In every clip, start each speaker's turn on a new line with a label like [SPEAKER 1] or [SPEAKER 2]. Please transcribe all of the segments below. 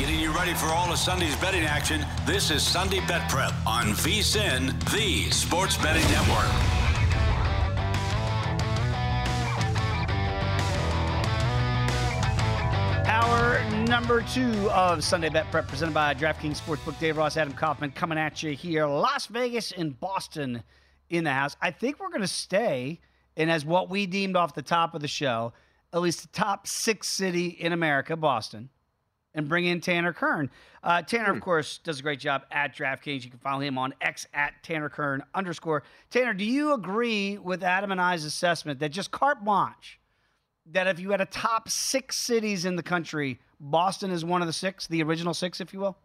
[SPEAKER 1] Getting you ready for all of Sunday's betting action. This is Sunday Bet Prep on VSIN, the Sports Betting Network.
[SPEAKER 2] Hour number two of Sunday Bet Prep presented by DraftKings Sportsbook. Dave Ross, Adam Kaufman coming at you here. Las Vegas and Boston in the house. I think we're going to stay in as what we deemed off the top of the show, at least the top six city in America, Boston and bring in Tanner Kern. Uh, Tanner, of hmm. course, does a great job at DraftKings. You can follow him on X at Tanner Kern underscore. Tanner, do you agree with Adam and I's assessment that just carte blanche, that if you had a top six cities in the country, Boston is one of the six, the original six, if you will?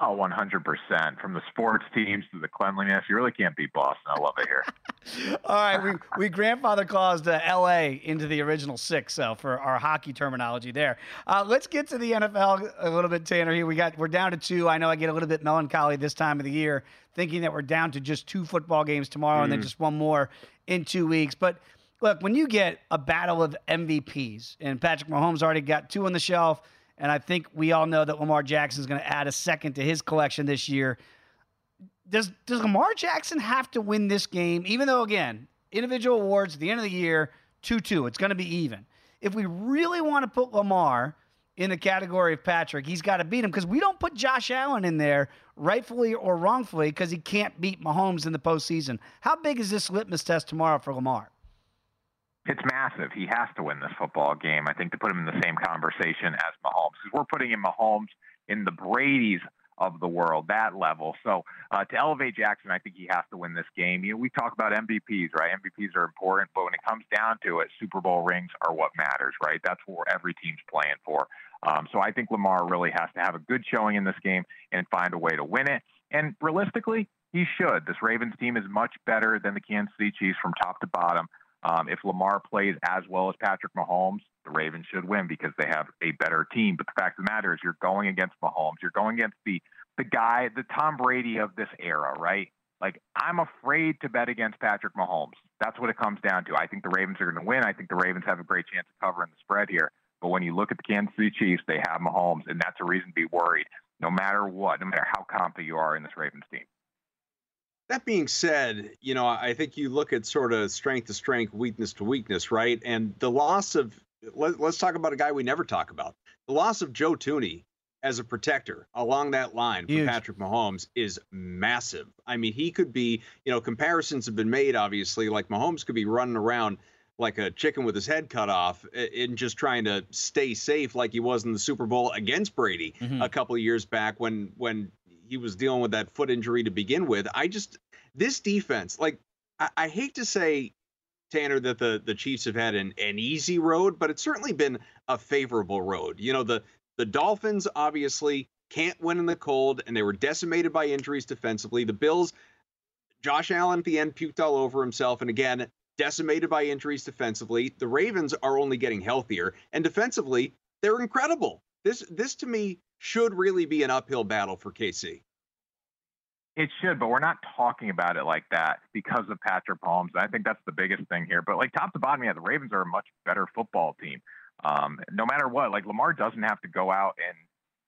[SPEAKER 3] Oh, 100%. From the sports teams to the cleanliness, you really can't beat Boston. I love it here.
[SPEAKER 2] All right, we, we grandfather caused uh, L.A. into the original six, so for our hockey terminology there. Uh, let's get to the NFL a little bit, Tanner. Here we got we're down to two. I know I get a little bit melancholy this time of the year, thinking that we're down to just two football games tomorrow mm. and then mm. just one more in two weeks. But look, when you get a battle of MVPs, and Patrick Mahomes already got two on the shelf – and I think we all know that Lamar Jackson is going to add a second to his collection this year. Does does Lamar Jackson have to win this game? Even though, again, individual awards at the end of the year, 2 2, it's going to be even. If we really want to put Lamar in the category of Patrick, he's got to beat him because we don't put Josh Allen in there, rightfully or wrongfully, because he can't beat Mahomes in the postseason. How big is this litmus test tomorrow for Lamar?
[SPEAKER 3] It's massive. He has to win this football game. I think to put him in the same conversation as Mahomes, because we're putting in Mahomes in the Brady's of the world, that level. So uh, to elevate Jackson, I think he has to win this game. You know, we talk about MVPs, right? MVPs are important, but when it comes down to it, Super Bowl rings are what matters, right? That's what every team's playing for. Um, so I think Lamar really has to have a good showing in this game and find a way to win it. And realistically, he should. This Ravens team is much better than the Kansas City Chiefs from top to bottom. Um, if Lamar plays as well as Patrick Mahomes, the Ravens should win because they have a better team. But the fact of the matter is, you're going against Mahomes. You're going against the the guy, the Tom Brady of this era, right? Like I'm afraid to bet against Patrick Mahomes. That's what it comes down to. I think the Ravens are going to win. I think the Ravens have a great chance of covering the spread here. But when you look at the Kansas City Chiefs, they have Mahomes, and that's a reason to be worried. No matter what, no matter how confident you are in this Ravens team.
[SPEAKER 4] That being said, you know, I think you look at sort of strength to strength, weakness to weakness, right? And the loss of let, us talk about a guy we never talk about. The loss of Joe Thuney as a protector along that line for Patrick Mahomes is massive. I mean, he could be, you know, comparisons have been made obviously like Mahomes could be running around like a chicken with his head cut off and just trying to stay safe like he was in the Super Bowl against Brady mm-hmm. a couple of years back when when he was dealing with that foot injury to begin with. I just this defense, like I, I hate to say, Tanner, that the the Chiefs have had an, an easy road, but it's certainly been a favorable road. You know, the the Dolphins obviously can't win in the cold, and they were decimated by injuries defensively. The Bills, Josh Allen at the end puked all over himself, and again, decimated by injuries defensively. The Ravens are only getting healthier, and defensively, they're incredible. This this to me should really be an uphill battle for KC.
[SPEAKER 3] It should, but we're not talking about it like that because of Patrick Mahomes. I think that's the biggest thing here. But like top to bottom, yeah, the Ravens are a much better football team. Um, no matter what, like Lamar doesn't have to go out and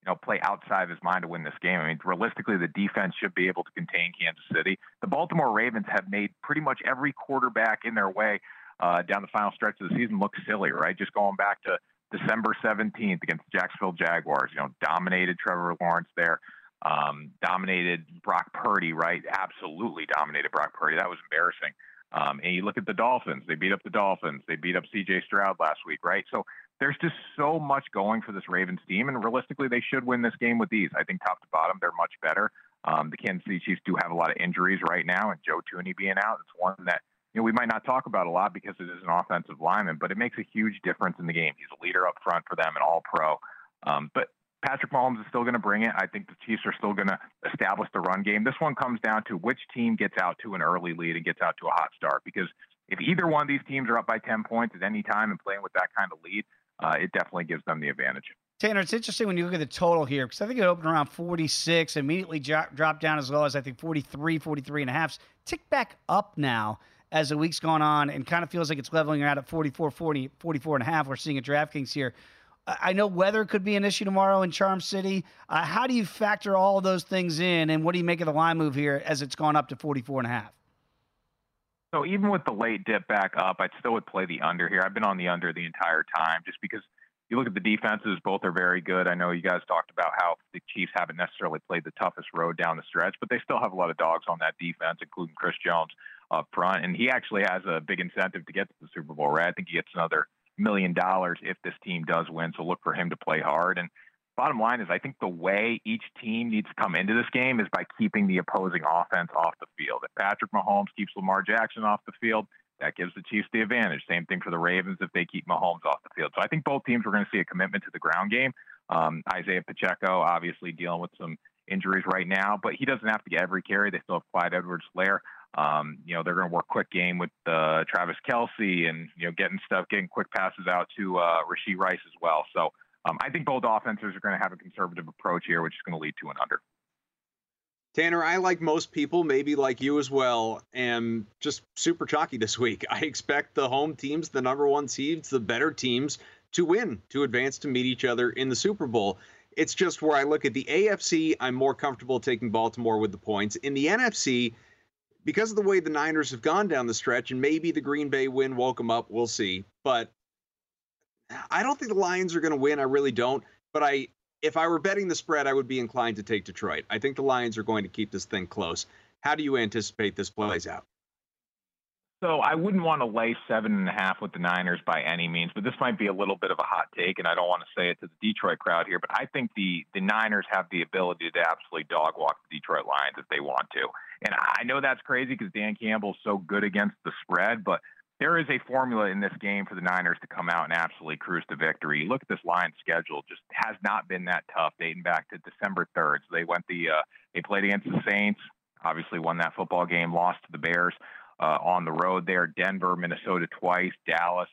[SPEAKER 3] you know play outside of his mind to win this game. I mean, realistically, the defense should be able to contain Kansas City. The Baltimore Ravens have made pretty much every quarterback in their way uh, down the final stretch of the season look silly, right? Just going back to December 17th against the Jacksonville Jaguars, you know, dominated Trevor Lawrence there um, dominated Brock Purdy, right? Absolutely dominated Brock Purdy. That was embarrassing. Um, and you look at the Dolphins; they beat up the Dolphins. They beat up C.J. Stroud last week, right? So there's just so much going for this Ravens team, and realistically, they should win this game with ease. I think top to bottom, they're much better. Um, the Kansas City Chiefs do have a lot of injuries right now, and Joe Thuney being out, it's one that you know we might not talk about a lot because it is an offensive lineman, but it makes a huge difference in the game. He's a leader up front for them, an All Pro. Um, but Patrick Mahomes is still going to bring it. I think the Chiefs are still going to establish the run game. This one comes down to which team gets out to an early lead and gets out to a hot start. Because if either one of these teams are up by 10 points at any time and playing with that kind of lead, uh, it definitely gives them the advantage.
[SPEAKER 2] Tanner, it's interesting when you look at the total here because I think it opened around 46, immediately dropped down as low as I think 43, 43 and a half. Tick back up now as the week's gone on and kind of feels like it's leveling out at 44, 40, 44 and a half. We're seeing a DraftKings here. I know weather could be an issue tomorrow in Charm City. Uh, how do you factor all those things in, and what do you make of the line move here as it's gone up to 44 and a half?
[SPEAKER 3] So even with the late dip back up, I still would play the under here. I've been on the under the entire time just because you look at the defenses, both are very good. I know you guys talked about how the Chiefs haven't necessarily played the toughest road down the stretch, but they still have a lot of dogs on that defense, including Chris Jones up front. And he actually has a big incentive to get to the Super Bowl, right? I think he gets another – million dollars if this team does win. So look for him to play hard. And bottom line is, I think the way each team needs to come into this game is by keeping the opposing offense off the field. If Patrick Mahomes keeps Lamar Jackson off the field, that gives the Chiefs the advantage. Same thing for the Ravens if they keep Mahomes off the field. So I think both teams are going to see a commitment to the ground game. Um, Isaiah Pacheco obviously dealing with some injuries right now, but he doesn't have to get every carry. They still have Clyde Edwards-Helaire. Um, you know, they're going to work quick game with uh, Travis Kelce and, you know, getting stuff, getting quick passes out to uh, Rashee Rice as well. So um, I think both offenses are going to have a conservative approach here, which is going to lead to an under.
[SPEAKER 4] Tanner, I like most people, maybe like you as well, am just super chalky this week. I expect the home teams, the number one seeds, the better teams to win, to advance to meet each other in the Super Bowl. It's just where I look at the AFC, I'm more comfortable taking Baltimore with the points. In the NFC, because of the way the Niners have gone down the stretch, and maybe the Green Bay win woke them up. We'll see. But I don't think the Lions are going to win. I really don't. But I, if I were betting the spread, I would be inclined to take Detroit. I think the Lions are going to keep this thing close. How do you anticipate this plays out?
[SPEAKER 3] So I wouldn't want to lay seven and a half with the Niners by any means, but this might be a little bit of a hot take, and I don't want to say it to the Detroit crowd here, but I think the the Niners have the ability to absolutely dog walk the Detroit Lions if they want to. And I know that's crazy because Dan Campbell's so good against the spread, but there is a formula in this game for the Niners to come out and absolutely cruise to victory. Look at this line schedule; just has not been that tough dating back to December third. So they went the uh, they played against the Saints, obviously won that football game, lost to the Bears uh, on the road there, Denver, Minnesota twice, Dallas.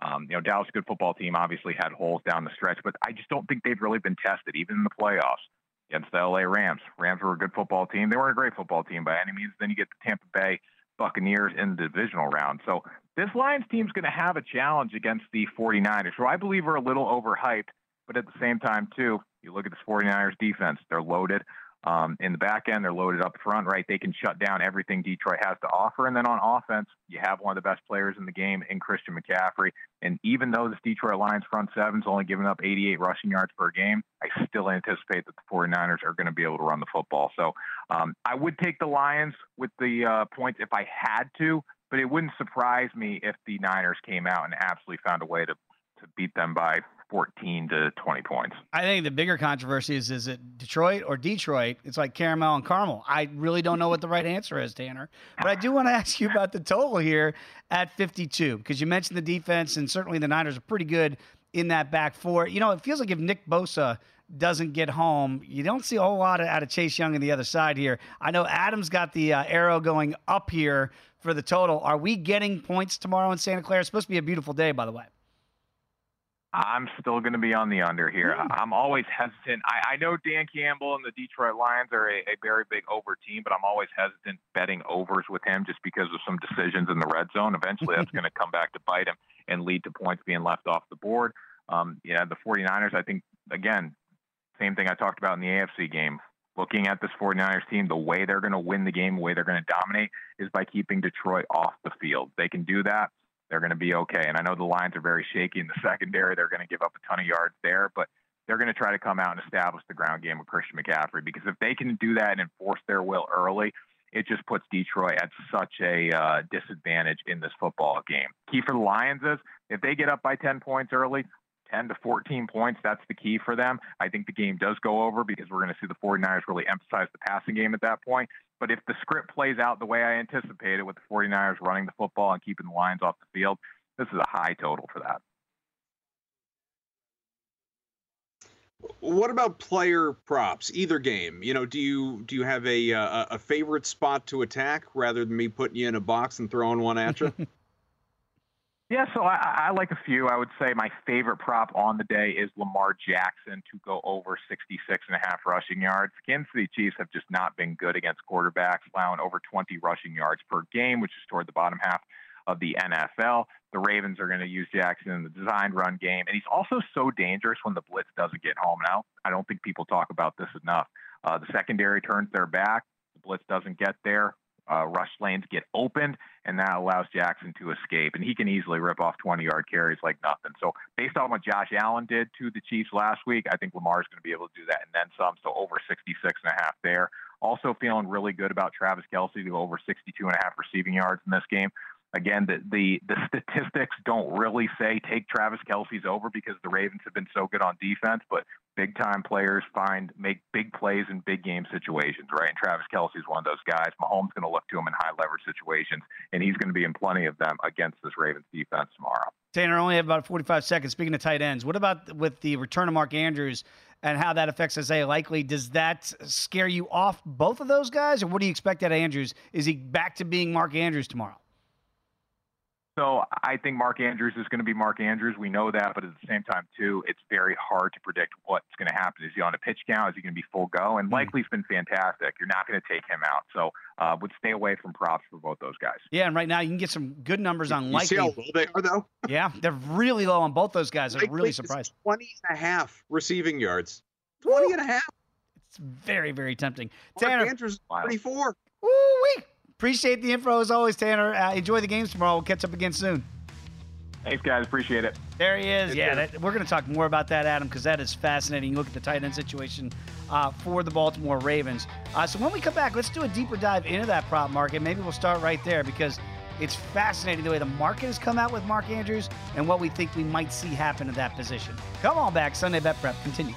[SPEAKER 3] Um, you know, Dallas, good football team, obviously had holes down the stretch, but I just don't think they've really been tested, even in the playoffs against the LA Rams. Rams were a good football team. They weren't a great football team by any means. Then you get the Tampa Bay Buccaneers in the divisional round. So this Lions team's going to have a challenge against the 49ers, who I believe are a little overhyped, but at the same time, too, you look at this 49ers defense, they're loaded. Um, in the back end, they're loaded up front, right? They can shut down everything Detroit has to offer. And then on offense, you have one of the best players in the game in Christian McCaffrey. And even though this Detroit Lions front seven's only giving up 88 rushing yards per game, I still anticipate that the 49ers are going to be able to run the football. So um, I would take the Lions with the uh, points if I had to, but it wouldn't surprise me if the Niners came out and absolutely found a way to to beat them by 14 to 20 points.
[SPEAKER 2] I think the bigger controversy is is it Detroit or Detroit? It's like caramel and caramel. I really don't know what the right answer is, Tanner. But I do want to ask you about the total here at 52 because you mentioned the defense and certainly the Niners are pretty good in that back four. You know, it feels like if Nick Bosa doesn't get home, you don't see a whole lot out of Chase Young on the other side here. I know Adam's got the uh, arrow going up here for the total. Are we getting points tomorrow in Santa Clara? It's supposed to be a beautiful day, by the way.
[SPEAKER 3] I'm still going to be on the under here. Mm. I'm always hesitant. I, I, know Dan Campbell and the Detroit Lions are a, a, very big over team, but I'm always hesitant betting overs with him just because of some decisions in the red zone. Eventually, that's going to come back to bite him and lead to points being left off the board. Um, yeah, the 49ers, I think, again, same thing I talked about in the AFC game. Looking at this 49ers team, the way they're going to win the game, the way they're going to dominate is by keeping Detroit off the field. They can do that they're going to be okay. And I know the lines are very shaky in the secondary. They're going to give up a ton of yards there, but they're going to try to come out and establish the ground game with Christian McCaffrey because if they can do that and enforce their will early, it just puts Detroit at such a uh, disadvantage in this football game. Key for the Lions is if they get up by 10 points early, 10 to 14 points, that's the key for them. I think the game does go over because we're going to see the 49ers really emphasize the passing game at that point. But if the script plays out the way I anticipated with the 49ers running the football and keeping the Lions off the field, this is a high total for that.
[SPEAKER 4] What about player props? Either game, you know, do you do you have a a, a favorite spot to attack rather than me putting you in a box and throwing one at you?
[SPEAKER 3] Yeah, so I, I like a few. I would say my favorite prop on the day is Lamar Jackson to go over 66 and a half rushing yards. Kansas City Chiefs have just not been good against quarterbacks, allowing over 20 rushing yards per game, which is toward the bottom half of the NFL. The Ravens are going to use Jackson in the designed run game, and he's also so dangerous when the blitz doesn't get home. Now, I don't think people talk about this enough. Uh, the secondary turns their back. The blitz doesn't get there uh, rush lanes get opened, and that allows Jackson to escape. And he can easily rip off 20 yard carries like nothing. So, based on what Josh Allen did to the Chiefs last week, I think Lamar's going to be able to do that and then some. So, over 66 and a half there. Also, feeling really good about Travis Kelce to over 62 and a half receiving yards in this game. Again, the, the, the statistics don't really say take Travis Kelce's over because the Ravens have been so good on defense, but big time players find make big plays in big game situations, right? And Travis Kelce is one of those guys. Mahomes going to look to him in high leverage situations, and he's going to be in plenty of them against this Ravens defense tomorrow.
[SPEAKER 2] Tanner, only have about 45 seconds. Speaking of tight ends, what about with the return of Mark Andrews and how that affects Isaiah Likely? Does that scare you off both of those guys, or what do you expect out of Andrews? Is he back to being Mark Andrews tomorrow?
[SPEAKER 3] So I think Mark Andrews is going to be Mark Andrews. We know that, but at the same time, too, it's very hard to predict what's going to happen. Is he on a pitch count? Is he going to be full go? And mm. Likely's been fantastic. You're not going to take him out. So uh, would stay away from props for both those guys.
[SPEAKER 2] Yeah, and right now you can get some good numbers on Likely.
[SPEAKER 4] You see how low they are, though?
[SPEAKER 2] yeah, they're really low on both those guys. I'm really surprised.
[SPEAKER 4] 20 and a half receiving yards. 20 Woo. and a half.
[SPEAKER 2] It's very, very tempting.
[SPEAKER 4] Mark Tanner, Andrews, 24.
[SPEAKER 2] Woo-wee. Appreciate the info as always, Tanner. Uh, enjoy the games tomorrow. We'll catch up again soon.
[SPEAKER 3] Thanks, guys. Appreciate it.
[SPEAKER 2] There he is. yeah, that, we're going to talk more about that, Adam, because that is fascinating. Look at the tight end situation uh, for the Baltimore Ravens. Uh, so when we come back, let's do a deeper dive into that prop market. Maybe we'll start right there because it's fascinating the way the market has come out with Mark Andrews and what we think we might see happen at that position. Come on back. Sunday Bet Prep. Continue.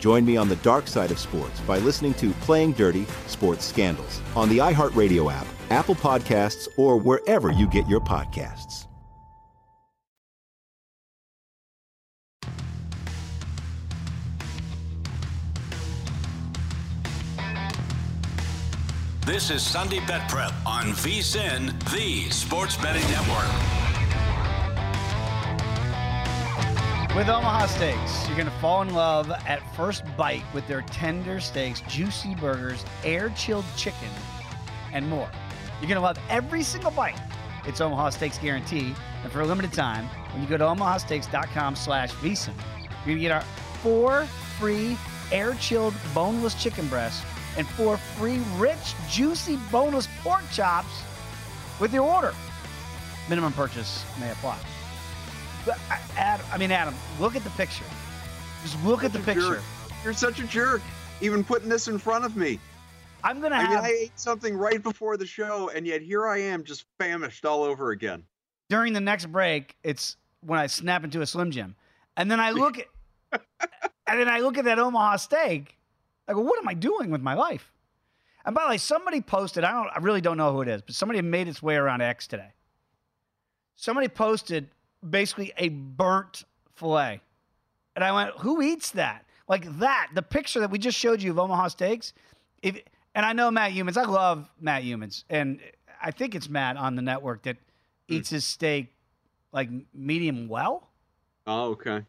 [SPEAKER 5] Join me on the dark side of sports by listening to Playing Dirty Sports Scandals on the iHeartRadio app, Apple Podcasts, or wherever you get your podcasts.
[SPEAKER 1] This is Sunday Bet Prep on VSIN, the Sports Betting Network.
[SPEAKER 2] With Omaha Steaks, you're going to fall in love at first bite with their tender steaks, juicy burgers, air chilled chicken, and more. You're going to love every single bite. It's Omaha Steaks guarantee. And for a limited time, when you go to omahasteaks.com slash vsin, you're going to get our four free air chilled boneless chicken breasts and four free rich, juicy boneless pork chops with your order. Minimum purchase may apply. But I- Adam, I mean, Adam, look at the picture. Just look at the picture.
[SPEAKER 4] jerk. You're such a jerk. Even putting this in front of me.
[SPEAKER 2] I'm gonna
[SPEAKER 4] I mean, I ate something right before the show, and yet here I am, just famished all over again.
[SPEAKER 2] during the next break. It's when I snap into a Slim Jim, and then I look at, and then I look at that Omaha steak. I go, what am I doing with my life? And by the way, somebody posted. I don't. I really don't know who it is, but somebody made its way around X today. Somebody posted basically a burnt fillet, and I went, "Who eats that? Like that? The picture that we just showed you of Omaha steaks. If and I know Matt Youmans. I love Matt Youmans, and I think it's Matt on the network that hmm. eats his steak like medium well.
[SPEAKER 4] Oh, okay.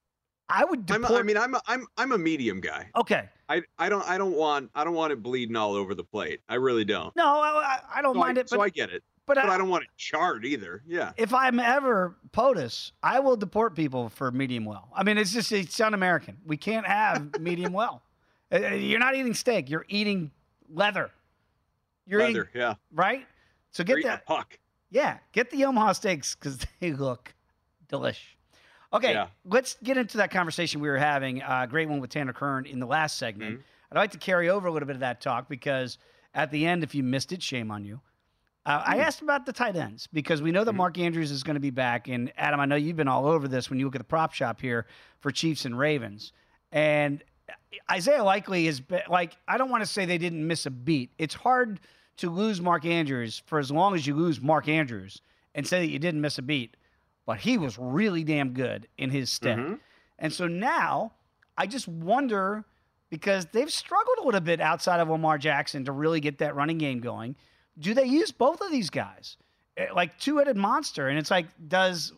[SPEAKER 2] I would.
[SPEAKER 4] I'm,
[SPEAKER 2] Deport-
[SPEAKER 4] I mean, I'm a, I'm I'm a medium guy.
[SPEAKER 2] okay.
[SPEAKER 4] I, I don't I don't want I don't want it bleeding all over the plate. I really don't.
[SPEAKER 2] No, I, I- don't
[SPEAKER 4] so
[SPEAKER 2] mind
[SPEAKER 4] I,
[SPEAKER 2] it,
[SPEAKER 4] so I get it.
[SPEAKER 2] But
[SPEAKER 4] But,
[SPEAKER 2] I-
[SPEAKER 4] I, don't want it charred either. Yeah.
[SPEAKER 2] if I'm ever POTUS, I will deport people for medium well. I mean, it's just it's un-American. We can't have medium well. Uh, uh, You're not eating steak. You're eating leather. You're
[SPEAKER 4] Leather,
[SPEAKER 2] eating
[SPEAKER 4] yeah.
[SPEAKER 2] right. So get that.
[SPEAKER 4] puck.
[SPEAKER 2] Yeah, get the Omaha steaks because they look delish. Okay,
[SPEAKER 4] Yeah.
[SPEAKER 2] let's get into that conversation we were having. Uh, great one with Tanner Kern in the last segment.
[SPEAKER 4] Mm-hmm.
[SPEAKER 2] I'd like to carry over a little bit of that talk because at the end, if you missed it, shame on you. Uh, I
[SPEAKER 4] Hmm.
[SPEAKER 2] asked about the tight ends because we know that Mark Andrews is going to be back. And Adam, I know you've been all over this when you look at the prop shop here for Chiefs and Ravens. And Isaiah Likely is like, I don't want to say they didn't miss a beat. It's hard to lose Mark Andrews for as long as you lose Mark Andrews and say that you didn't miss a beat. But he was really damn good in his stead.
[SPEAKER 4] Mm-hmm.
[SPEAKER 2] And so now I just wonder because they've struggled a little bit outside of Lamar Jackson to really get that running game going. Do they use both of these guys? Eh, Like two headed monster. And it's like, does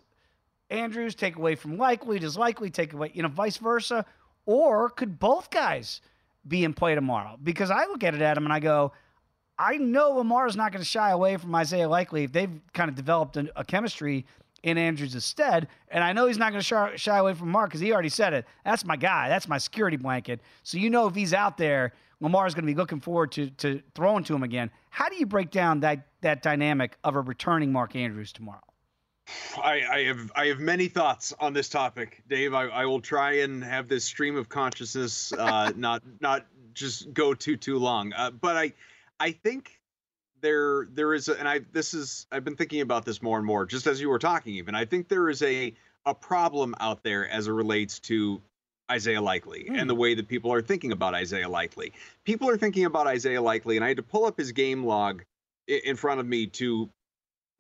[SPEAKER 2] Andrews take away from Likely? Does Likely take away, you know, vice versa? Or could both guys be in play tomorrow? Because I look at it, Adam, and I go, I know Lamar's not going to shy away from Isaiah Likely if they've kind of developed a, chemistry in Andrews' stead. And I know he's not going to shy away from Mark because he already said it. That's my guy. That's my security blanket. So you know if he's out there, Lamar's going to be looking forward to to throwing to him again. How do you break down that that dynamic of a returning Mark Andrews tomorrow?
[SPEAKER 4] I, I have I have many thoughts on this topic, Dave. I, I will try and have this stream of consciousness uh, not not just go too too long. Uh, but I I think there there is a, and I this is I've been thinking about this more and more just as you were talking even. I think there is a a problem out there as it relates to Isaiah Likely and the hmm. way that people are thinking about Isaiah Likely. People are thinking about Isaiah Likely, and I had to pull up his game log in front of me to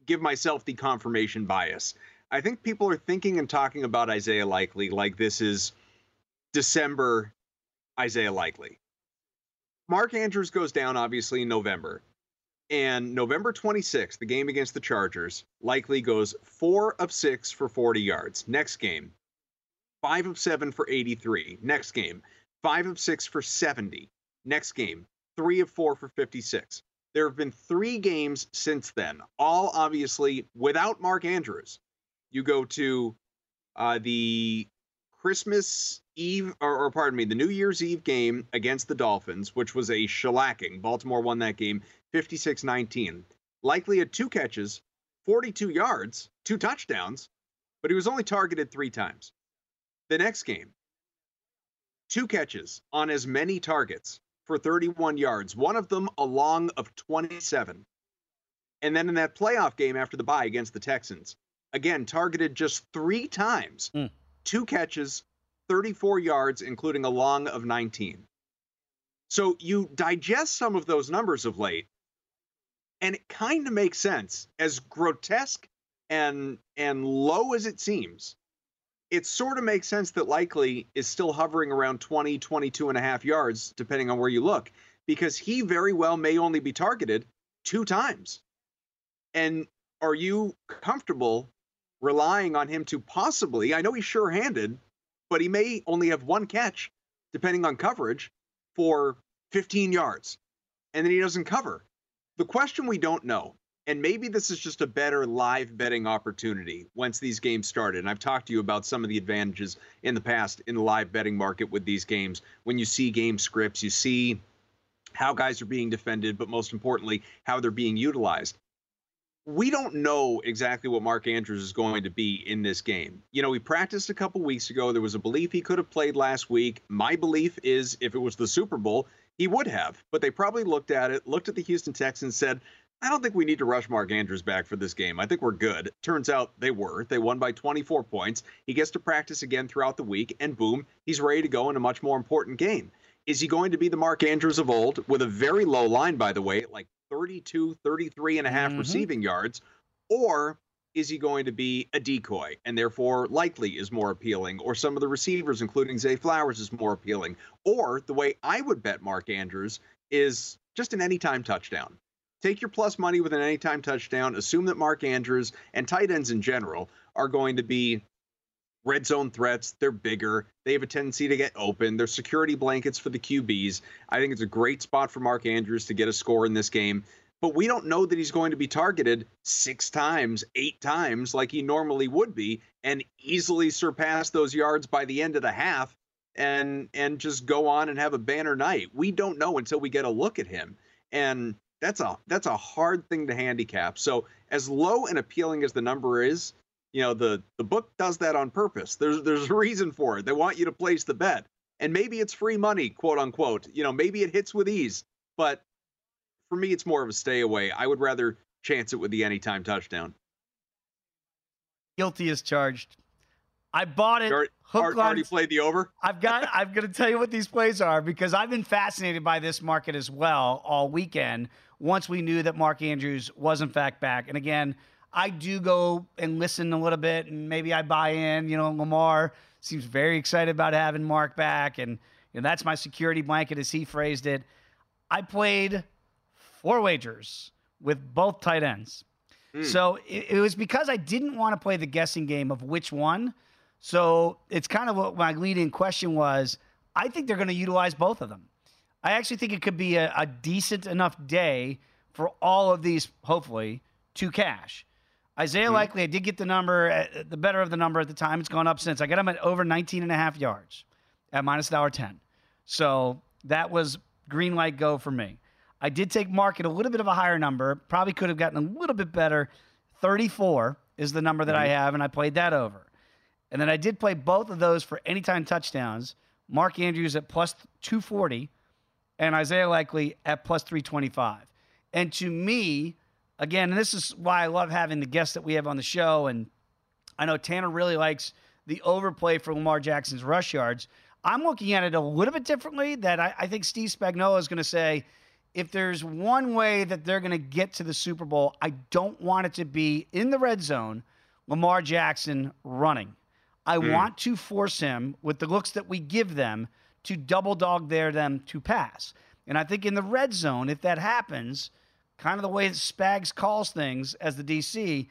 [SPEAKER 4] give myself the confirmation bias. I think people are thinking and talking about Isaiah Likely like this is December Isaiah Likely. Mark Andrews goes down, obviously, in November. And November 26th, the game against the Chargers, likely goes four of six for 40 yards. Next game, five of seven for 83. Next game, five of six for 70. Next game, three of four for 56. There have been three games since then, all obviously without Mark Andrews. You go to uh, the Christmas Eve, or, or, pardon me, the New Year's Eve game against the Dolphins, which was a shellacking. Baltimore won that game 56 19. Likely had two catches, 42 yards, two touchdowns, but he was only targeted three times. The next game, two catches on as many targets for 31 yards, one of them a long of 27. And then in that playoff game after the bye against the Texans, again, targeted just three times, mm. two catches, 34 yards, including a long of 19. So you digest some of those numbers of late, and it kind of makes sense. As grotesque and and low as it seems, it sort of makes sense that likely is still hovering around 20, 22 and a half yards, depending on where you look, because he very well may only be targeted two times. And are you comfortable relying on him to possibly, I know he's sure handed, but he may only have one catch, depending on coverage, for 15 yards. And then he doesn't cover. The question we don't know, and maybe this is just a better live betting opportunity once these games started. And I've talked to you about some of the advantages in the past in the live betting market with these games. When you see game scripts, you see how guys are being defended, but most importantly, how they're being utilized we don't know exactly what Mark Andrews is going to be in this game. You know, we practiced a couple weeks ago. There was a belief he could have played last week. My belief is if it was the Super Bowl, he would have. But they probably looked at it, looked at the Houston Texans, said, I don't think we need to rush Mark Andrews back for this game. I think we're good. Turns out they were. They won by 24 points. He gets to practice again throughout the week, and boom, he's ready to go in a much more important game. Is he going to be the Mark Andrews of old with a very low line, by the way, like 32, 33 and a half mm-hmm. receiving yards? Or is he going to be a decoy and therefore likely is more appealing? Or some of the receivers, including Zay Flowers, is more appealing? Or the way I would bet Mark Andrews is just an anytime touchdown. Take your plus money with an anytime touchdown. Assume that Mark Andrews and tight ends in general are going to be red zone threats. They're bigger. They have a tendency to get open. They're security blankets for the QBs. I think it's a great spot for Mark Andrews to get a score in this game. But we don't know that he's going to be targeted six times, eight times like he normally would be, and easily surpass those yards by the end of the half and and just go on and have a banner night. We don't know until we get a look at him. And that's a that's a hard thing to handicap. So as low and appealing as the number is, you know the the book does that on purpose. There's there's a reason for it. They want you to place the bet. And maybe it's free money quote unquote. You know maybe it hits with ease. But for me it's more of a stay away. I would rather chance it with the anytime touchdown.
[SPEAKER 2] Guilty as charged. I bought it
[SPEAKER 4] Already, hook already played the over?
[SPEAKER 2] I've got i'm going to tell you what these plays are because i've been fascinated by this market as well all weekend once we knew that mark andrews was in fact back and again I do go and listen a little bit, and maybe I buy in. You know, Lamar seems very excited about having Mark back, and you know, that's my security blanket, as he phrased it. I played four wagers with both tight ends. Mm. So it, it, was because I didn't want to play the guessing game of which one. So it's kind of what my leading question was. I think they're going to utilize both of them. I actually think it could be a, a decent enough day for all of these, hopefully, to cash. Isaiah mm-hmm. Likely, I did get the number, uh, the better of the number at the time. It's gone up since. I got him at over 19 and a half yards at minus dollar 10. So that was green light go for me. I did take market a little bit of a higher number. Probably could have gotten a little bit better. 34 is the number that mm-hmm. I have, and I played that over. And then I did play both of those for anytime touchdowns. Mark Andrews at plus 240 and Isaiah Likely at plus 325. And to me, again, and this is why I love having the guests that we have on the show. And I know Tanner really likes the overplay for Lamar Jackson's rush yards. I'm looking at it a little bit differently. That I, I think Steve Spagnuolo is going to say, if there's one way that they're going to get to the Super Bowl, I don't want it to be in the red zone, Lamar Jackson running. I mm. want to force him with the looks that we give them to double dog there them to pass. And I think in the red zone, if that happens, kind of the way that Spags calls things as the DC,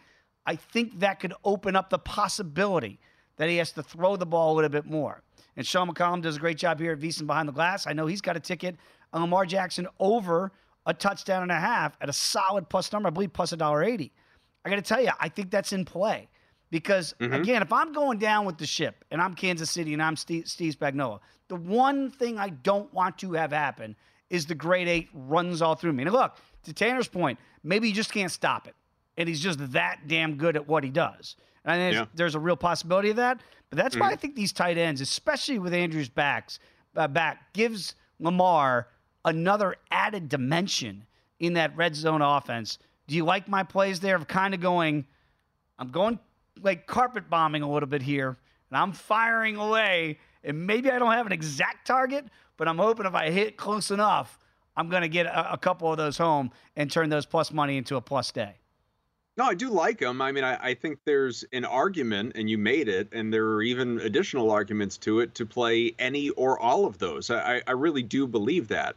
[SPEAKER 2] I think that could open up the possibility that he has to throw the ball a little bit more. And Sean McCollum does a great job here at VSiN Behind the Glass. I know he's got a ticket on Lamar Jackson over a touchdown and a half at a solid plus number, I believe plus a dollar eighty. I got to tell you, I think that's in play because
[SPEAKER 4] Mm-hmm.
[SPEAKER 2] again, if I'm going down with the ship and I'm Kansas City and I'm Steve, Steve Spagnuolo, the one thing I don't want to have happen is the grade eight runs all through me. And look, to Tanner's point, maybe you just can't stop it, and he's just that damn good at what he does. And I
[SPEAKER 4] Yeah.
[SPEAKER 2] there's a real possibility of that. But that's why I think these tight ends, especially with Andrews backs uh, back, gives Lamar another added dimension in that red zone offense. Do you like my plays there of kind of going? I'm going like carpet bombing a little bit here, and I'm firing away. And maybe I don't have an exact target, but I'm hoping if I hit close enough, I'm going to get a, a couple of those home and turn those plus money into a plus day.
[SPEAKER 4] No, I do like them. I mean, I, I think there's an argument, and you made it, and there are even additional arguments to it to play any or all of those. I, I really do believe that.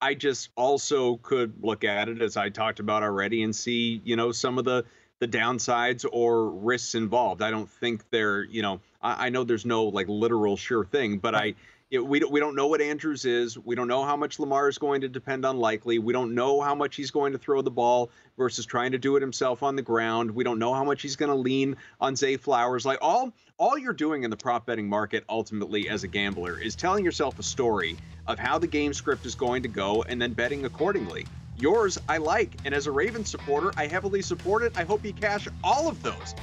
[SPEAKER 4] I just also could look at it as I talked about already and see, you know, some of the the downsides or risks involved. I don't think they're, you know, I, I know there's no like literal sure thing, but I it, we we don't know what Andrews is. We don't know how much Lamar is going to depend on likely. We don't know how much he's going to throw the ball versus trying to do it himself on the ground. We don't know how much he's going to lean on Zay Flowers. Like all all you're doing in the prop betting market ultimately as a gambler is telling yourself a story of how the game script is going to go and then betting accordingly. Yours I like, and as a Ravens supporter, I heavily support it. I hope you cash all of those.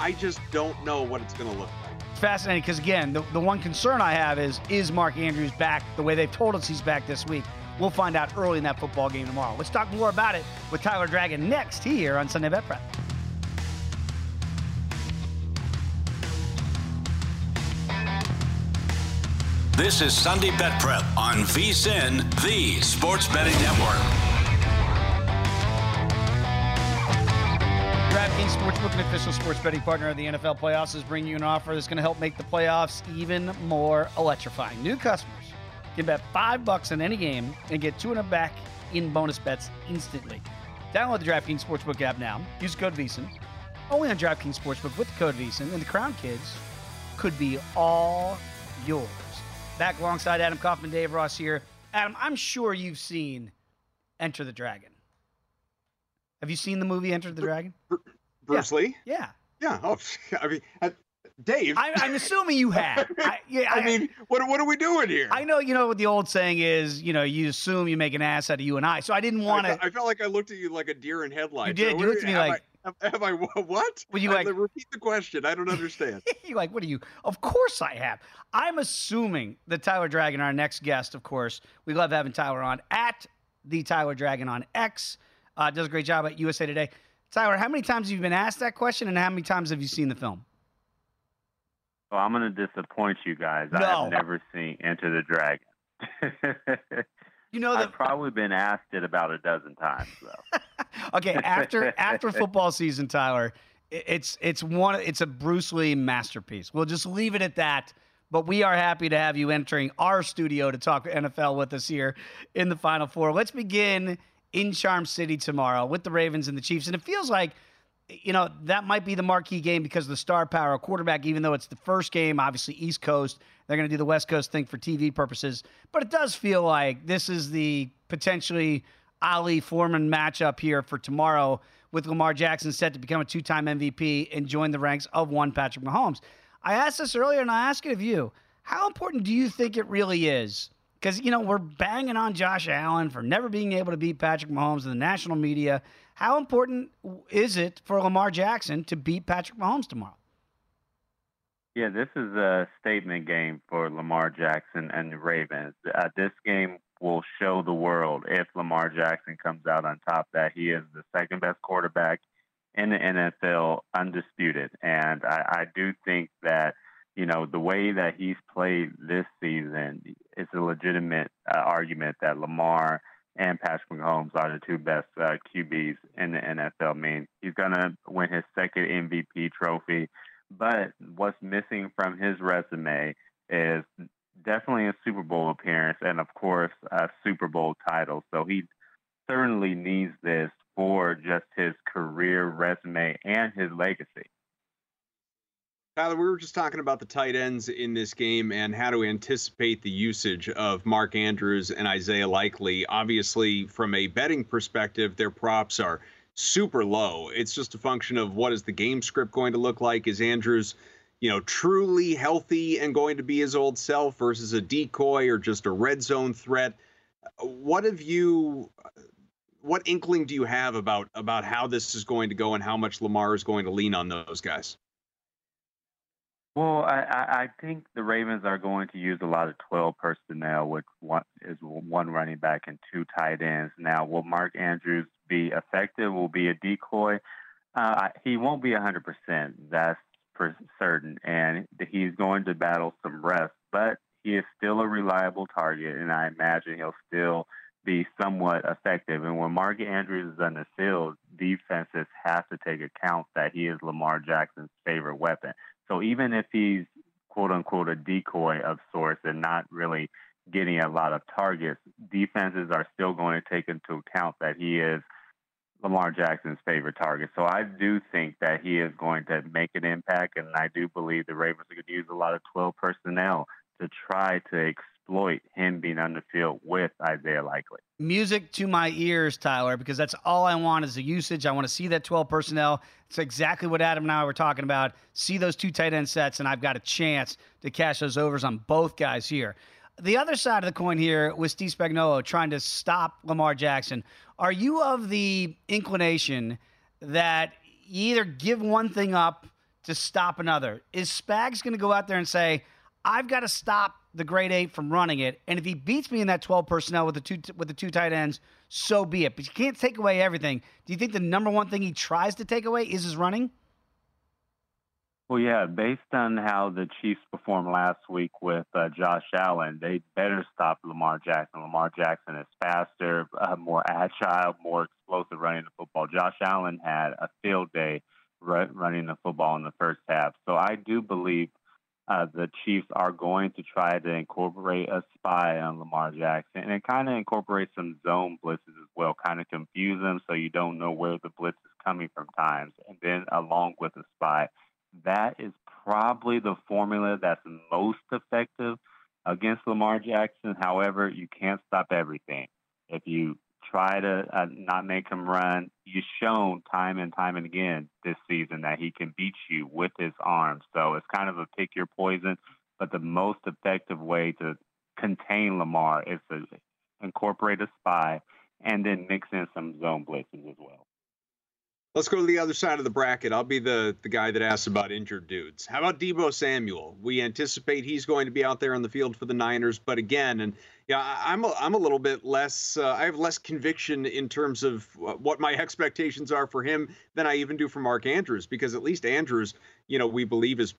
[SPEAKER 4] I just don't know what it's going to look like.
[SPEAKER 2] Fascinating because again, the, the one concern I have is is Mark Andrews back the way they've told us he's back this week. We'll find out early in that football game tomorrow. Let's talk more about it with Tyler Dragon next here on Sunday Bet Prep.
[SPEAKER 1] This is Sunday Bet Prep on VSIN, the Sports Betting Network.
[SPEAKER 2] DraftKings Sportsbook, an official sports betting partner of the NFL playoffs, is bringing you an offer that's going to help make the playoffs even more electrifying. New customers can bet five bucks on any game and get two and a back in bonus bets instantly. Download the DraftKings Sportsbook app now. Use code VSIN. Only on DraftKings Sportsbook with the code VSIN, and the Crown Kids could be all yours. Back alongside Adam Kaufman, Dave Ross here. Adam, I'm sure you've seen Enter the Dragon. Have you seen the movie Enter the Dragon?
[SPEAKER 4] Bruce Lee?
[SPEAKER 2] Yeah.
[SPEAKER 4] Yeah. Oh, I mean, uh, Dave.
[SPEAKER 2] I, I'm assuming you have. I, yeah,
[SPEAKER 4] I mean, what what are we doing here?
[SPEAKER 2] I know you know what the old saying is. You know, you assume you make an ass out of you and I. So I didn't want to.
[SPEAKER 4] I felt like I looked at you like a deer in headlights.
[SPEAKER 2] You did.
[SPEAKER 4] Uh,
[SPEAKER 2] You looked at me like-
[SPEAKER 4] I, have, I what?
[SPEAKER 2] Were you like-
[SPEAKER 4] repeat the question? I don't understand.
[SPEAKER 2] You're like, what are you? Of course I have. I'm assuming that Tyler Dragon, our next guest, of course, we love having Tyler on at the Tyler Dragon on X. Uh, does a great job at USA Today. Tyler, how many times have you been asked that question, and how many times have you seen the film?
[SPEAKER 6] Well, I'm going to disappoint you guys.
[SPEAKER 2] No.
[SPEAKER 6] I've never seen Enter the Dragon.
[SPEAKER 2] You know
[SPEAKER 6] I've probably been asked it about a dozen times, though.
[SPEAKER 2] Okay, after after football season, Tyler, it's it's one it's a Bruce Lee masterpiece. We'll just leave it at that. But we are happy to have you entering our studio to talk NFL with us here in the Final Four. Let's begin in Charm City tomorrow with the Ravens and the Chiefs, and it feels like you know that might be the marquee game because of the star power quarterback. Even though it's the first game, obviously East Coast, they're going to do the West Coast thing for TV purposes. But it does feel like this is the potentially Ali Foreman matchup here for tomorrow with Lamar Jackson set to become a two time MVP and join the ranks of one Patrick Mahomes. I asked this earlier and I ask it of you. How important do you think it really is? Because, you know, we're banging on Josh Allen for never being able to beat Patrick Mahomes in the national media. How important is it for Lamar Jackson to beat Patrick Mahomes tomorrow?
[SPEAKER 6] Yeah, this is a statement game for Lamar Jackson and the Ravens. Uh, this game will show the world if Lamar Jackson comes out on top that he is the second best quarterback in the NFL, undisputed. And I, I do think that you know the way that he's played this season, it's a legitimate uh, argument that Lamar and Patrick Mahomes are the two best uh, QBs in the NFL. I mean, he's gonna win his second MVP trophy. But what's missing from his resume is definitely a Super Bowl appearance, and of course, a Super Bowl title. So he certainly needs this for just his career resume and his legacy.
[SPEAKER 4] Tyler, we were just talking about the tight ends in this game and how to anticipate the usage of Mark Andrews and Isaiah Likely. Obviously, from a betting perspective, their props are super low. It's just a function of what is the game script going to look like? Is Andrews, you know, truly healthy and going to be his old self versus a decoy or just a red zone threat? What have you what inkling do you have about about how this is going to go and how much Lamar is going to lean on those guys?
[SPEAKER 6] Well, I, I think the Ravens are going to use a lot of 12 personnel, which one is one running back and two tight ends. Now, will Mark Andrews be effective? Will be a decoy? Uh, he won't be 100%. That's for certain, and he's going to battle some rest. But he is still a reliable target, and I imagine he'll still be somewhat effective. And when Mark Andrews is on the field, defenses have to take account that he is Lamar Jackson's favorite weapon. So even if he's quote unquote a decoy of sorts and not really getting a lot of targets, defenses are still going to take into account that he is Lamar Jackson's favorite target. So I do think that he is going to make an impact, and I do believe the Ravens are going to use a lot of 12 personnel to try to exploit him being on the field with Isaiah Likely.
[SPEAKER 2] Music to my ears, Tyler, because that's all I want is the usage. I want to see that 12 personnel. It's exactly what Adam and I were talking about. See those two tight end sets, and I've got a chance to cash those overs on both guys here. The other side of the coin here with Steve Spagnuolo trying to stop Lamar Jackson. Are you of the inclination that you either give one thing up to stop another? Is Spags going to go out there and say, I've got to stop the grade eight from running it. And if he beats me in that 12 personnel with the two with the two tight ends, so be it. But you can't take away everything. Do you think the number one thing he tries to take away is his running?
[SPEAKER 6] Well, yeah, based on how the Chiefs performed last week with uh, Josh Allen, they better stop Lamar Jackson. Lamar Jackson is faster, uh, more agile, more explosive running the football. Josh Allen had a field day running the football in the first half. So I do believe uh, the Chiefs are going to try to incorporate a spy on Lamar Jackson and kind of incorporate some zone blitzes as well, kind of confuse them so you don't know where the blitz is coming from times. And then along with a spy, that is probably the formula that's most effective against Lamar Jackson. However, you can't stop everything. If you try to uh, not make him run. He's shown time and time and again this season that he can beat you with his arms. So it's kind of a pick your poison. But the most effective way to contain Lamar is to incorporate a spy and then mix in some zone blitzes as well.
[SPEAKER 4] Let's go to the other side of the bracket. I'll be the, the guy that asks about injured dudes. How about Deebo Samuel? We anticipate he's going to be out there on the field for the Niners, but again, and yeah, I'm a, I'm a little bit less. Uh, I have less conviction in terms of what my expectations are for him than I even do for Mark Andrews, because at least Andrews, you know, we believe is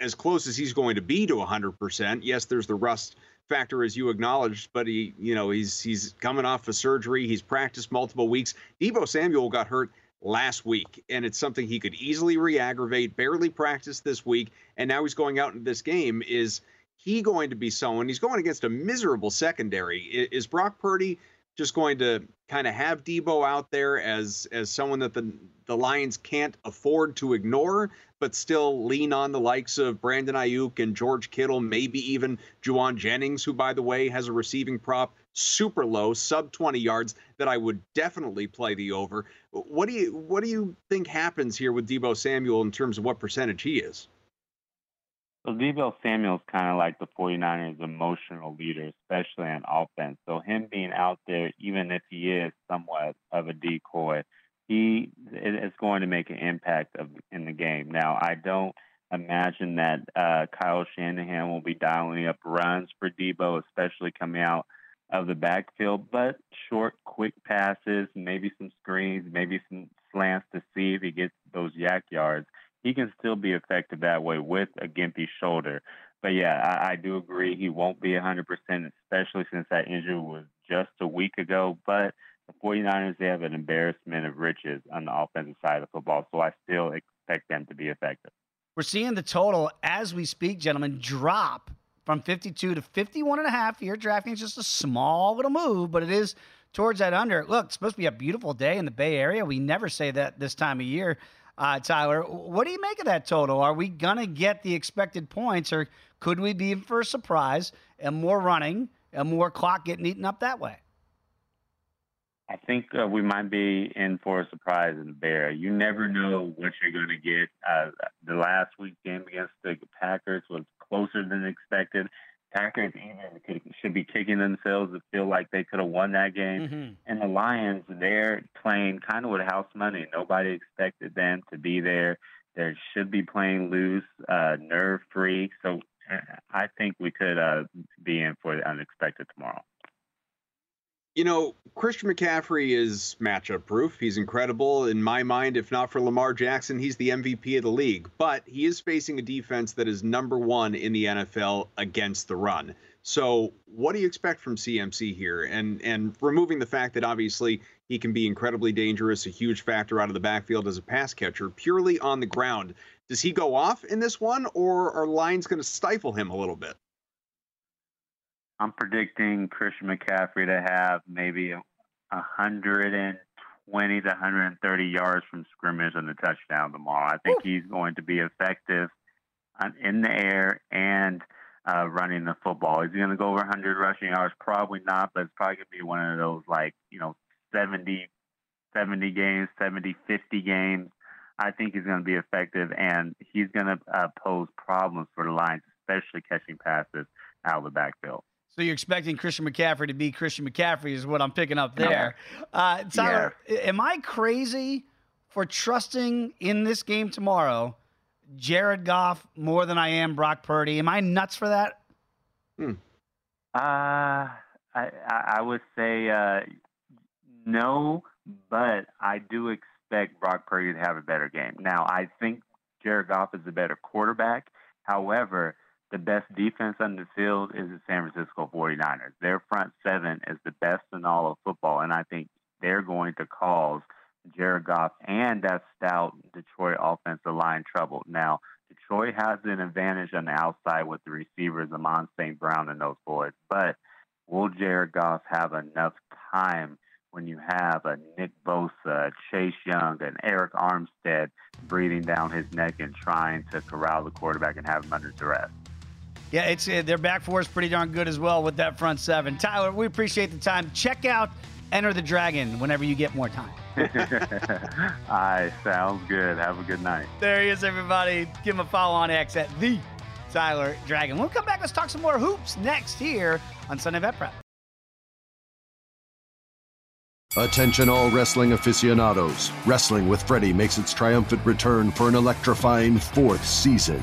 [SPEAKER 4] as close as he's going to be to 100%. Yes, there's the rust factor as you acknowledged, but he, you know, he's he's coming off a surgery. He's practiced multiple weeks. Deebo Samuel got hurt last week, and it's something he could easily re-aggravate. Barely practiced this week, and now he's going out into this game. Is he going to be someone? He's going against a miserable secondary. Is Brock Purdy just going to kind of have Deebo out there as as someone that the the Lions can't afford to ignore, but still lean on the likes of Brandon Aiyuk and George Kittle, maybe even Jauan Jennings, who by the way has a receiving prop super low, sub 20 yards that I would definitely play the over. What do you what do you think happens here with Deebo Samuel in terms of what percentage he is?
[SPEAKER 6] So Deebo Samuel's kind of like the 49ers emotional leader, especially on offense. So him being out there, even if he is somewhat of a decoy, he is going to make an impact of, in the game. Now, I don't imagine that uh, Kyle Shanahan will be dialing up runs for Deebo, especially coming out of the backfield, but short, quick passes, maybe some screens, maybe some slants to see if he gets those YAC yards. He can still be effective that way with a gimpy shoulder. But yeah, I, I do agree he won't be 100%, especially since that injury was just a week ago. But the 49ers, they have an embarrassment of riches on the offensive side of football, so I still expect them to be effective.
[SPEAKER 2] We're seeing the total as we speak, gentlemen, drop from 52 to 51 and a half here. is just a small little move, but it is towards that under. Look, it's supposed to be a beautiful day in the Bay Area. We never say that this time of year. Uh, Tyler, what do you make of that total? Are we going to get the expected points, or could we be in for a surprise and more running and more clock getting eaten up that way?
[SPEAKER 6] I think uh, we might be in for a surprise in the Bear. You never know what you're going to get. Uh, the last week's game against the Packers was closer than expected. Packers even could, should be kicking themselves to feel like they could have won that game.
[SPEAKER 2] Mm-hmm.
[SPEAKER 6] And the Lions, they're playing kind of with house money. Nobody expected them to be there. They should be playing loose, uh, nerve free. So uh, I think we could uh, be in for the unexpected tomorrow.
[SPEAKER 4] You know, Christian McCaffrey is matchup proof. He's incredible in my mind. If not for Lamar Jackson, he's the MVP of the league. But he is facing a defense that is number one in the NFL against the run. So, what do you expect from CMC here? And and removing the fact that obviously he can be incredibly dangerous, a huge factor out of the backfield as a pass catcher, purely on the ground. Does he go off in this one, or are Lions going to stifle him a little bit?
[SPEAKER 6] I'm predicting Christian McCaffrey to have maybe 120 to 130 yards from scrimmage on the touchdown tomorrow. I think Ooh. he's going to be effective in the air and uh, running the football. Is he going to go over 100 rushing yards? Probably not, but it's probably going to be one of those like, you know, 70, 70 games, 70, 50 games. I think he's going to be effective, and he's going to uh, pose problems for the Lions, especially catching passes out of the backfield.
[SPEAKER 2] So you're expecting Christian McCaffrey to be Christian McCaffrey is what I'm picking up there. Uh, Tyler, yeah. am I crazy for trusting in this game tomorrow Jared Goff more than I am Brock Purdy? Am I nuts for that?
[SPEAKER 6] Hmm. Uh, I, I would say uh, no, but I do expect Brock Purdy to have a better game. Now, I think Jared Goff is a better quarterback. However, the best defense on the field is the San Francisco 49ers. Their front seven is the best in all of football, and I think they're going to cause Jared Goff and that stout Detroit offensive line trouble. Now, Detroit has an advantage on the outside with the receivers, Amon St. Brown and those boys, but will Jared Goff have enough time when you have a Nick Bosa, Chase Young, and Arik Armstead breathing down his neck and trying to corral the quarterback and have him under duress?
[SPEAKER 2] Yeah, it's uh, their back four is pretty darn good as well with that front seven. Tyler, we appreciate the time. Check out Enter the Dragon whenever you get more time.
[SPEAKER 6] All right, sounds good. Have a good night.
[SPEAKER 2] There he is, everybody. Give him a follow on X at the Tyler Dragon. We'll come back. Let's talk some more hoops next here on Sunday Bet Prep.
[SPEAKER 7] Attention, all wrestling aficionados. Wrestling with Freddie makes its triumphant return for an electrifying fourth season.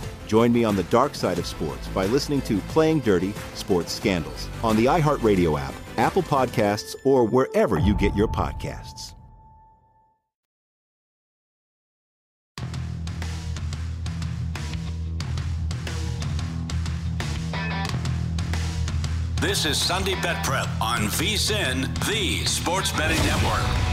[SPEAKER 5] Join me on the dark side of sports by listening to Playing Dirty Sports Scandals on the iHeartRadio app, Apple Podcasts, or wherever you get your podcasts.
[SPEAKER 1] This is Sunday Bet Prep on VSIN, the Sports Betting Network.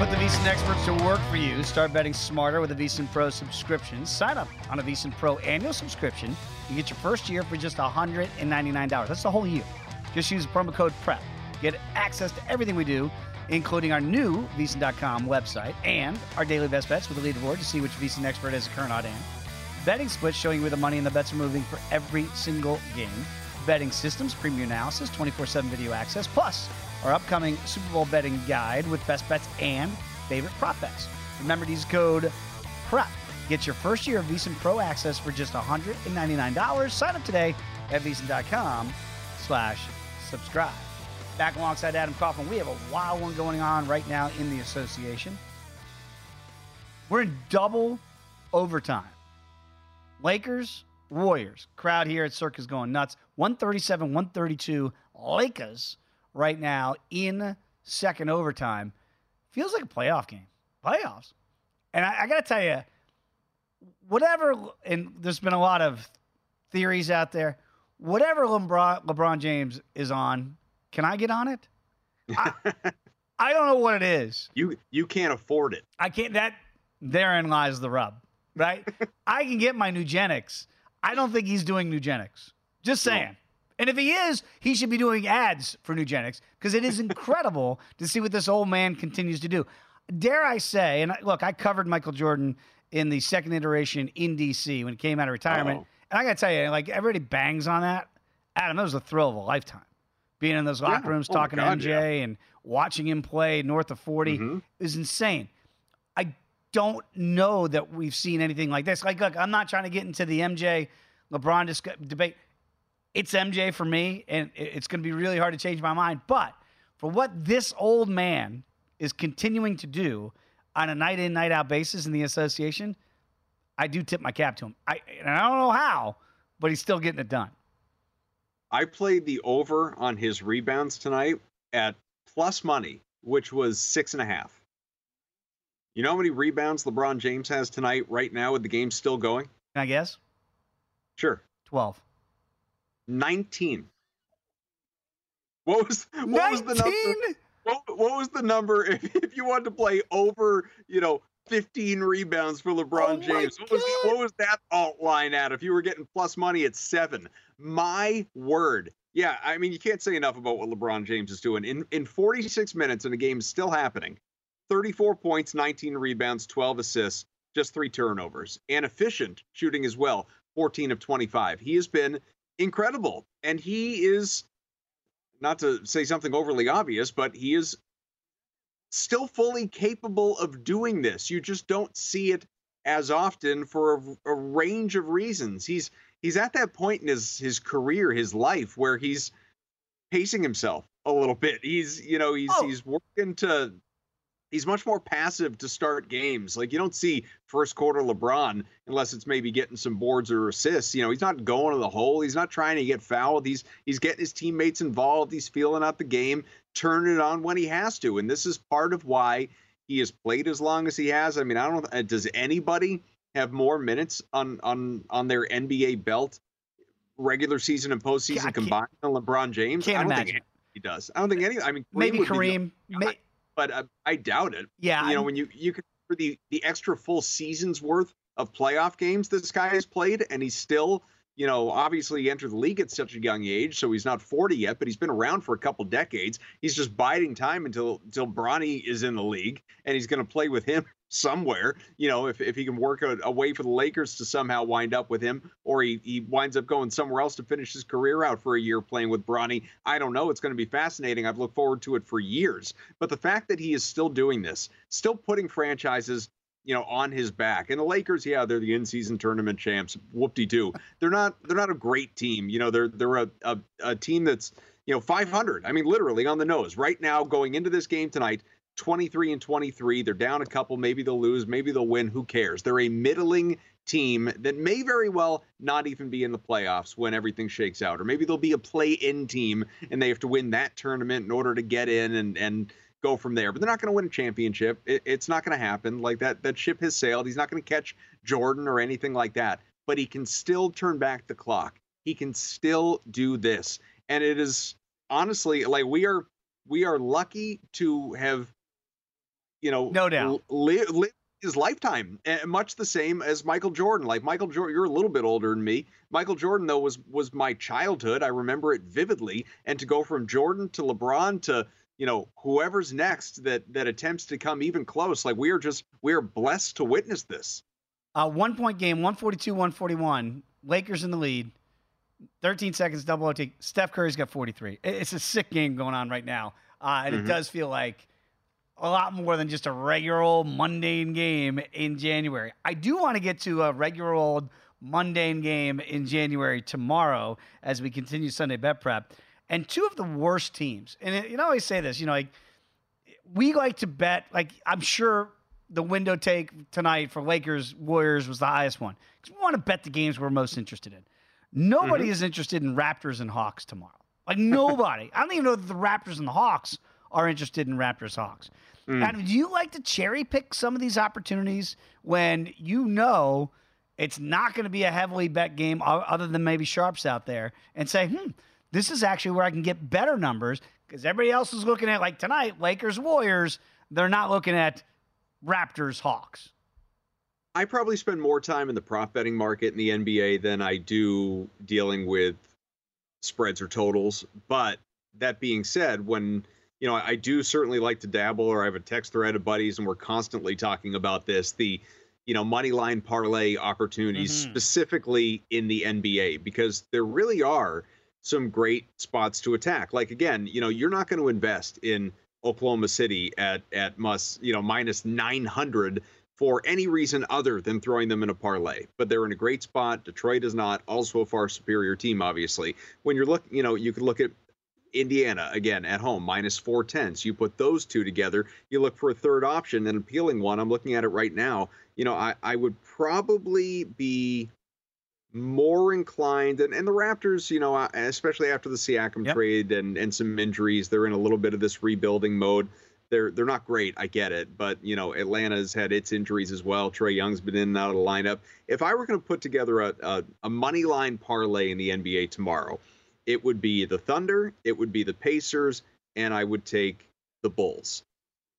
[SPEAKER 2] Put the VSiN experts to work for you. Start betting smarter with a VSiN Pro subscription. Sign up on a VSiN Pro annual subscription. You get your first year for just $199. That's the whole year. Just use promo code PREP. Get access to everything we do, including our new VSiN.com website and our daily best bets with a leaderboard to see which VSiN expert has a current odd in. Betting splits showing you where the money and the bets are moving for every single game. Betting systems, premium analysis, 24 7 video access, plus our upcoming Super Bowl betting guide with best bets and favorite prop bets. Remember to use code PREP. Get your first year of VSiN Pro access for just $199. Sign up today at VSiN.com slash subscribe. Back alongside Adam Kaufman, we have a wild one going on right now in the association. We're in double overtime. Lakers, Warriors. Crowd here at Circa going nuts. 137, 132. Lakers right now in second overtime. Feels like a playoff game. Playoffs. And I, I got to tell you, whatever, and there's been a lot of theories out there. Whatever LeBron, LeBron James is on, can I get on it? I, I don't know what it is.
[SPEAKER 4] You you can't afford it.
[SPEAKER 2] I can't. That therein lies the rub, right? I can get my Nugenix. I don't think he's doing Nugenix. Just saying. And if he is, he should be doing ads for Nugenix because it is incredible to see what this old man continues to do. Dare I say, and look, I covered Michael Jordan in the second iteration in DC when he came out of retirement.
[SPEAKER 4] Uh-oh.
[SPEAKER 2] And I got to tell you, like everybody bangs on that. Adam, that was the thrill of a lifetime. Being in those locker
[SPEAKER 4] Yeah.
[SPEAKER 2] rooms,
[SPEAKER 4] Oh
[SPEAKER 2] talking
[SPEAKER 4] God,
[SPEAKER 2] to MJ and watching him play north of 40
[SPEAKER 4] Mm-hmm.
[SPEAKER 2] is insane. I don't know that we've seen anything like this. Like, look, I'm not trying to get into the MJ LeBron dis- debate. It's MJ for me, and it's going to be really hard to change my mind. But for what this old man is continuing to do on a night in, night out basis in the association, I do tip my cap to him. I, and I don't know how, but he's still getting it done.
[SPEAKER 4] I played the over on his rebounds tonight at plus money, which was six and a half. You know how many rebounds LeBron James has tonight, right now, with the game still going?
[SPEAKER 2] Can I guess?
[SPEAKER 4] Sure.
[SPEAKER 2] 12.
[SPEAKER 4] 19. What was what was the number? What, what was the number if, if you wanted to play over, you know, 15 rebounds for LeBron James? What was, what was that alt line at if you were getting plus money at seven? My word. Yeah, I mean, you can't say enough about what LeBron James is doing. In in 46 minutes, and the game is still happening, 34 points, 19 rebounds, 12 assists, just three turnovers, and efficient shooting as well, 14 of 25. He has been incredible, and he is not to say something overly obvious, but he is still fully capable of doing this. You just don't see it as often for a, a range of reasons. He's he's at that point in his his career, his life, where he's pacing himself a little bit. He's you know he's oh. he's working to he's much more passive to start games. Like you don't see first quarter LeBron unless it's maybe getting some boards or assists. You know, he's not going to the hole. He's not trying to get fouled. He's he's getting his teammates involved. He's feeling out the game, turning it on when he has to. And this is part of why he has played as long as he has. I mean, I don't know. Does anybody have more minutes on on on their NBA belt, regular season and postseason combined than LeBron James?
[SPEAKER 2] Can't
[SPEAKER 4] I don't
[SPEAKER 2] imagine.
[SPEAKER 4] think he does. I don't think any. I mean,
[SPEAKER 2] Maybe
[SPEAKER 4] would be
[SPEAKER 2] Kareem. May-
[SPEAKER 4] but uh, I doubt it.
[SPEAKER 2] Yeah,
[SPEAKER 4] you know
[SPEAKER 2] I'm-
[SPEAKER 4] when you you could for the the extra full season's worth of playoff games this guy has played, and he's still you know obviously he entered the league at such a young age, so he's not 40 yet, but he's been around for a couple decades. He's just biding time until until Bronny is in the league, and he's going to play with him somewhere. You know if if he can work a, a way for the Lakers to somehow wind up with him, or he he winds up going somewhere else to finish his career out for a year playing with Bronny. I don't know. It's going to be fascinating. I've looked forward to it for years. But the fact that he is still doing this, still putting franchises, you know, on his back. And the Lakers, yeah, they're the in-season tournament champs. Whoop-de-doo. They're not. They're not a great team. You know, they're they're a, a, a team that's you know 500. I mean, literally on the nose right now. Going into this game tonight, 23 and 23. They're down a couple. Maybe they'll lose. Maybe they'll win. Who cares? They're a middling team that may very well not even be in the playoffs when everything shakes out. Or maybe they'll be a play in team and they have to win that tournament in order to get in and, and go from there. But they're not going to win a championship. It, it's not going to happen. Like that, that ship has sailed. He's not going to catch Jordan or anything like that. But he can still turn back the clock. He can still do this. And it is honestly like we are we are lucky to have you know
[SPEAKER 2] no doubt
[SPEAKER 4] li- li- his lifetime and much the same as michael jordan like michael jordan you're a little bit older than me michael jordan though was was my childhood i remember it vividly and to go from jordan to lebron to you know whoever's next that that attempts to come even close like we are just we are blessed to witness this
[SPEAKER 2] uh, one point game 142 141 lakers in the lead 13 seconds double OT. Steph Curry's got 43. It's a sick game going on right now. Uh, and mm-hmm. it does feel like a lot more than just a regular old mundane game in January. I do want to get to a regular old mundane game in January tomorrow as we continue Sunday bet prep. And two of the worst teams, and it, you know, I always say this, you know, like we like to bet, like I'm sure the window take tonight for Lakers Warriors was the highest one because we want to bet the games we're most interested in. Nobody mm-hmm. is interested in Raptors and Hawks tomorrow. Like nobody. I don't even know that the Raptors and the Hawks are interested in Raptors Hawks. Mm. Adam, do you like to cherry pick some of these opportunities when you know it's not going to be a heavily bet game other than maybe sharps out there and say, hmm, this is actually where I can get better numbers because everybody else is looking at like tonight, Lakers Warriors. They're not looking at Raptors Hawks.
[SPEAKER 4] I probably spend more time in the prop betting market in the NBA than I do dealing with spreads or totals. But that being said, when you know, I do certainly like to dabble, or I have a text thread of buddies, and we're constantly talking about this. The you know money line parlay opportunities mm-hmm. specifically in the NBA because there really are some great spots to attack. Like again, you know, you're not going to invest in Oklahoma City at at must you know minus 900 for any reason other than throwing them in a parlay. But they're in a great spot. Detroit is not, also a far superior team, obviously. When you're looking, you know, you could look at Indiana again at home minus four tenths. You put those two together. You look for a third option, an appealing one. I'm looking at it right now. You know, I, I would probably be more inclined, and, and the Raptors, you know, uh, especially after the Siakam yep. trade and and some injuries, they're in a little bit of this rebuilding mode they're they're not great. I get it, but you know Atlanta's had its injuries as well. Trae Young's been in and out of the lineup. If I were going to put together a, a, a money line parlay in the NBA tomorrow, it would be the Thunder, it would be the Pacers, and I would take the Bulls,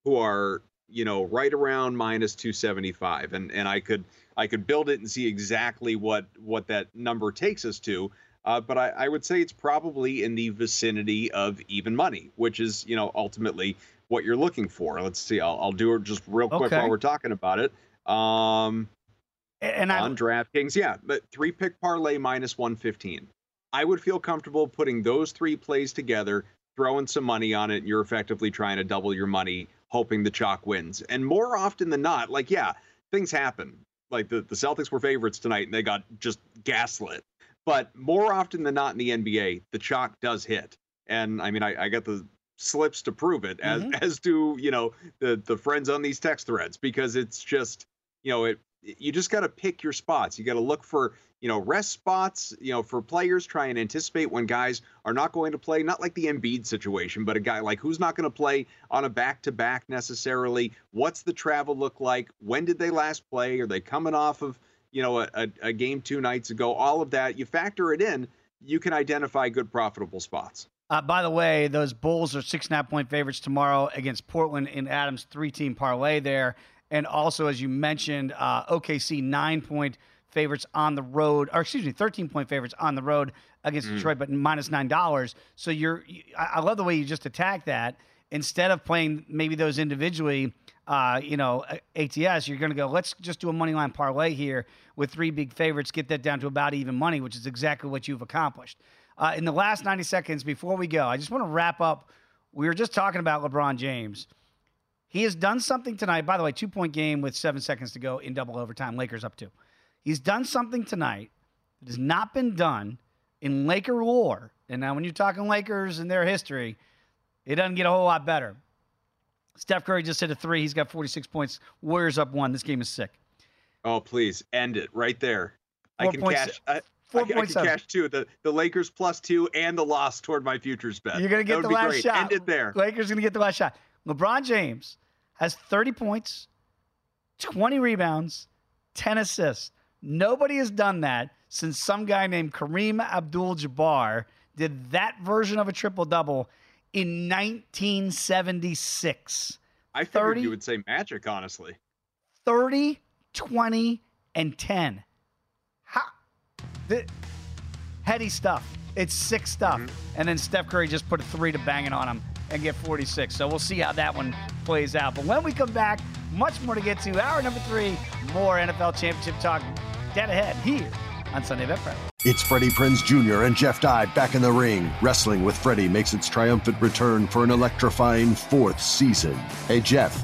[SPEAKER 4] who are you know right around minus 275, and and I could I could build it and see exactly what what that number takes us to. Uh, but I, I, would say it's probably in the vicinity of even money, which is, you know, ultimately what you're looking for. Let's see. I'll, I'll do it just real quick okay. while we're talking about it. Um,
[SPEAKER 2] and
[SPEAKER 4] on I, DraftKings, yeah, but three pick parlay minus 115. I would feel comfortable putting those three plays together, throwing some money on it, and you're effectively trying to double your money, hoping the chalk wins. And more often than not, like, yeah, things happen. Like the, the Celtics were favorites tonight and they got just gaslit. But more often than not in the NBA, the chalk does hit. And I mean, I, I got the slips to prove it, as mm-hmm. as do you know the the friends on these text threads, because it's just you know it. You just got to pick your spots. You got to look for you know rest spots. You know for players, try and anticipate when guys are not going to play. Not like the Embiid situation, but a guy like who's not going to play on a back to back necessarily. What's the travel look like? When did they last play? Are they coming off of you know a, a, game two nights ago? All of that you factor it in. You can identify good profitable spots.
[SPEAKER 2] Uh, by the way, those Bulls are six and a half point favorites tomorrow against Portland in Adams' three team parlay there. And also, as you mentioned, uh, OKC nine point favorites on the road, or excuse me, 13 point favorites on the road against mm. Detroit, but minus $9. So you're, I love the way you just attack that. Instead of playing maybe those individually, uh, you know, ATS, you're going to go, let's just do a money line parlay here with three big favorites, get that down to about even money, which is exactly what you've accomplished. Uh, in the last 90 seconds before we go, I just want to wrap up. We were just talking about LeBron James. He has done something tonight. By the way, two point game with seven seconds to go in double overtime. Lakers up two. He's done something tonight that has not been done in Laker lore. And now, when you're talking Lakers and their history, it doesn't get a whole lot better. Steph Curry just hit a three. He's got 46 points. Warriors up one. This game is sick.
[SPEAKER 4] Oh, please end it right there. I can
[SPEAKER 2] point
[SPEAKER 4] cash. I,
[SPEAKER 2] four
[SPEAKER 4] I, I can cash two. The the Lakers plus two and the loss toward my futures bet.
[SPEAKER 2] You're gonna get the last
[SPEAKER 4] great.
[SPEAKER 2] shot.
[SPEAKER 4] End it there.
[SPEAKER 2] Lakers gonna get the last shot. LeBron James has 30 points, 20 rebounds, 10 assists. Nobody has done that since some guy named Kareem Abdul-Jabbar did that version of a triple double in 1976.
[SPEAKER 4] I figured
[SPEAKER 2] 30
[SPEAKER 4] you would say Magic, honestly.
[SPEAKER 2] 30, 20, and 10. How, the, heady stuff. It's sick stuff.
[SPEAKER 4] Mm-hmm.
[SPEAKER 2] And then Steph Curry just put a three to bang it on him and get 46. So we'll see how that one plays out. But when we come back, much more to get to. Hour number three, more NFL championship talk dead ahead here on Sunday Bet.
[SPEAKER 7] It's Freddie Prinze Jr. and Jeff Dye back in the ring. Wrestling with Freddie makes its triumphant return for an electrifying fourth season. Hey, Jeff,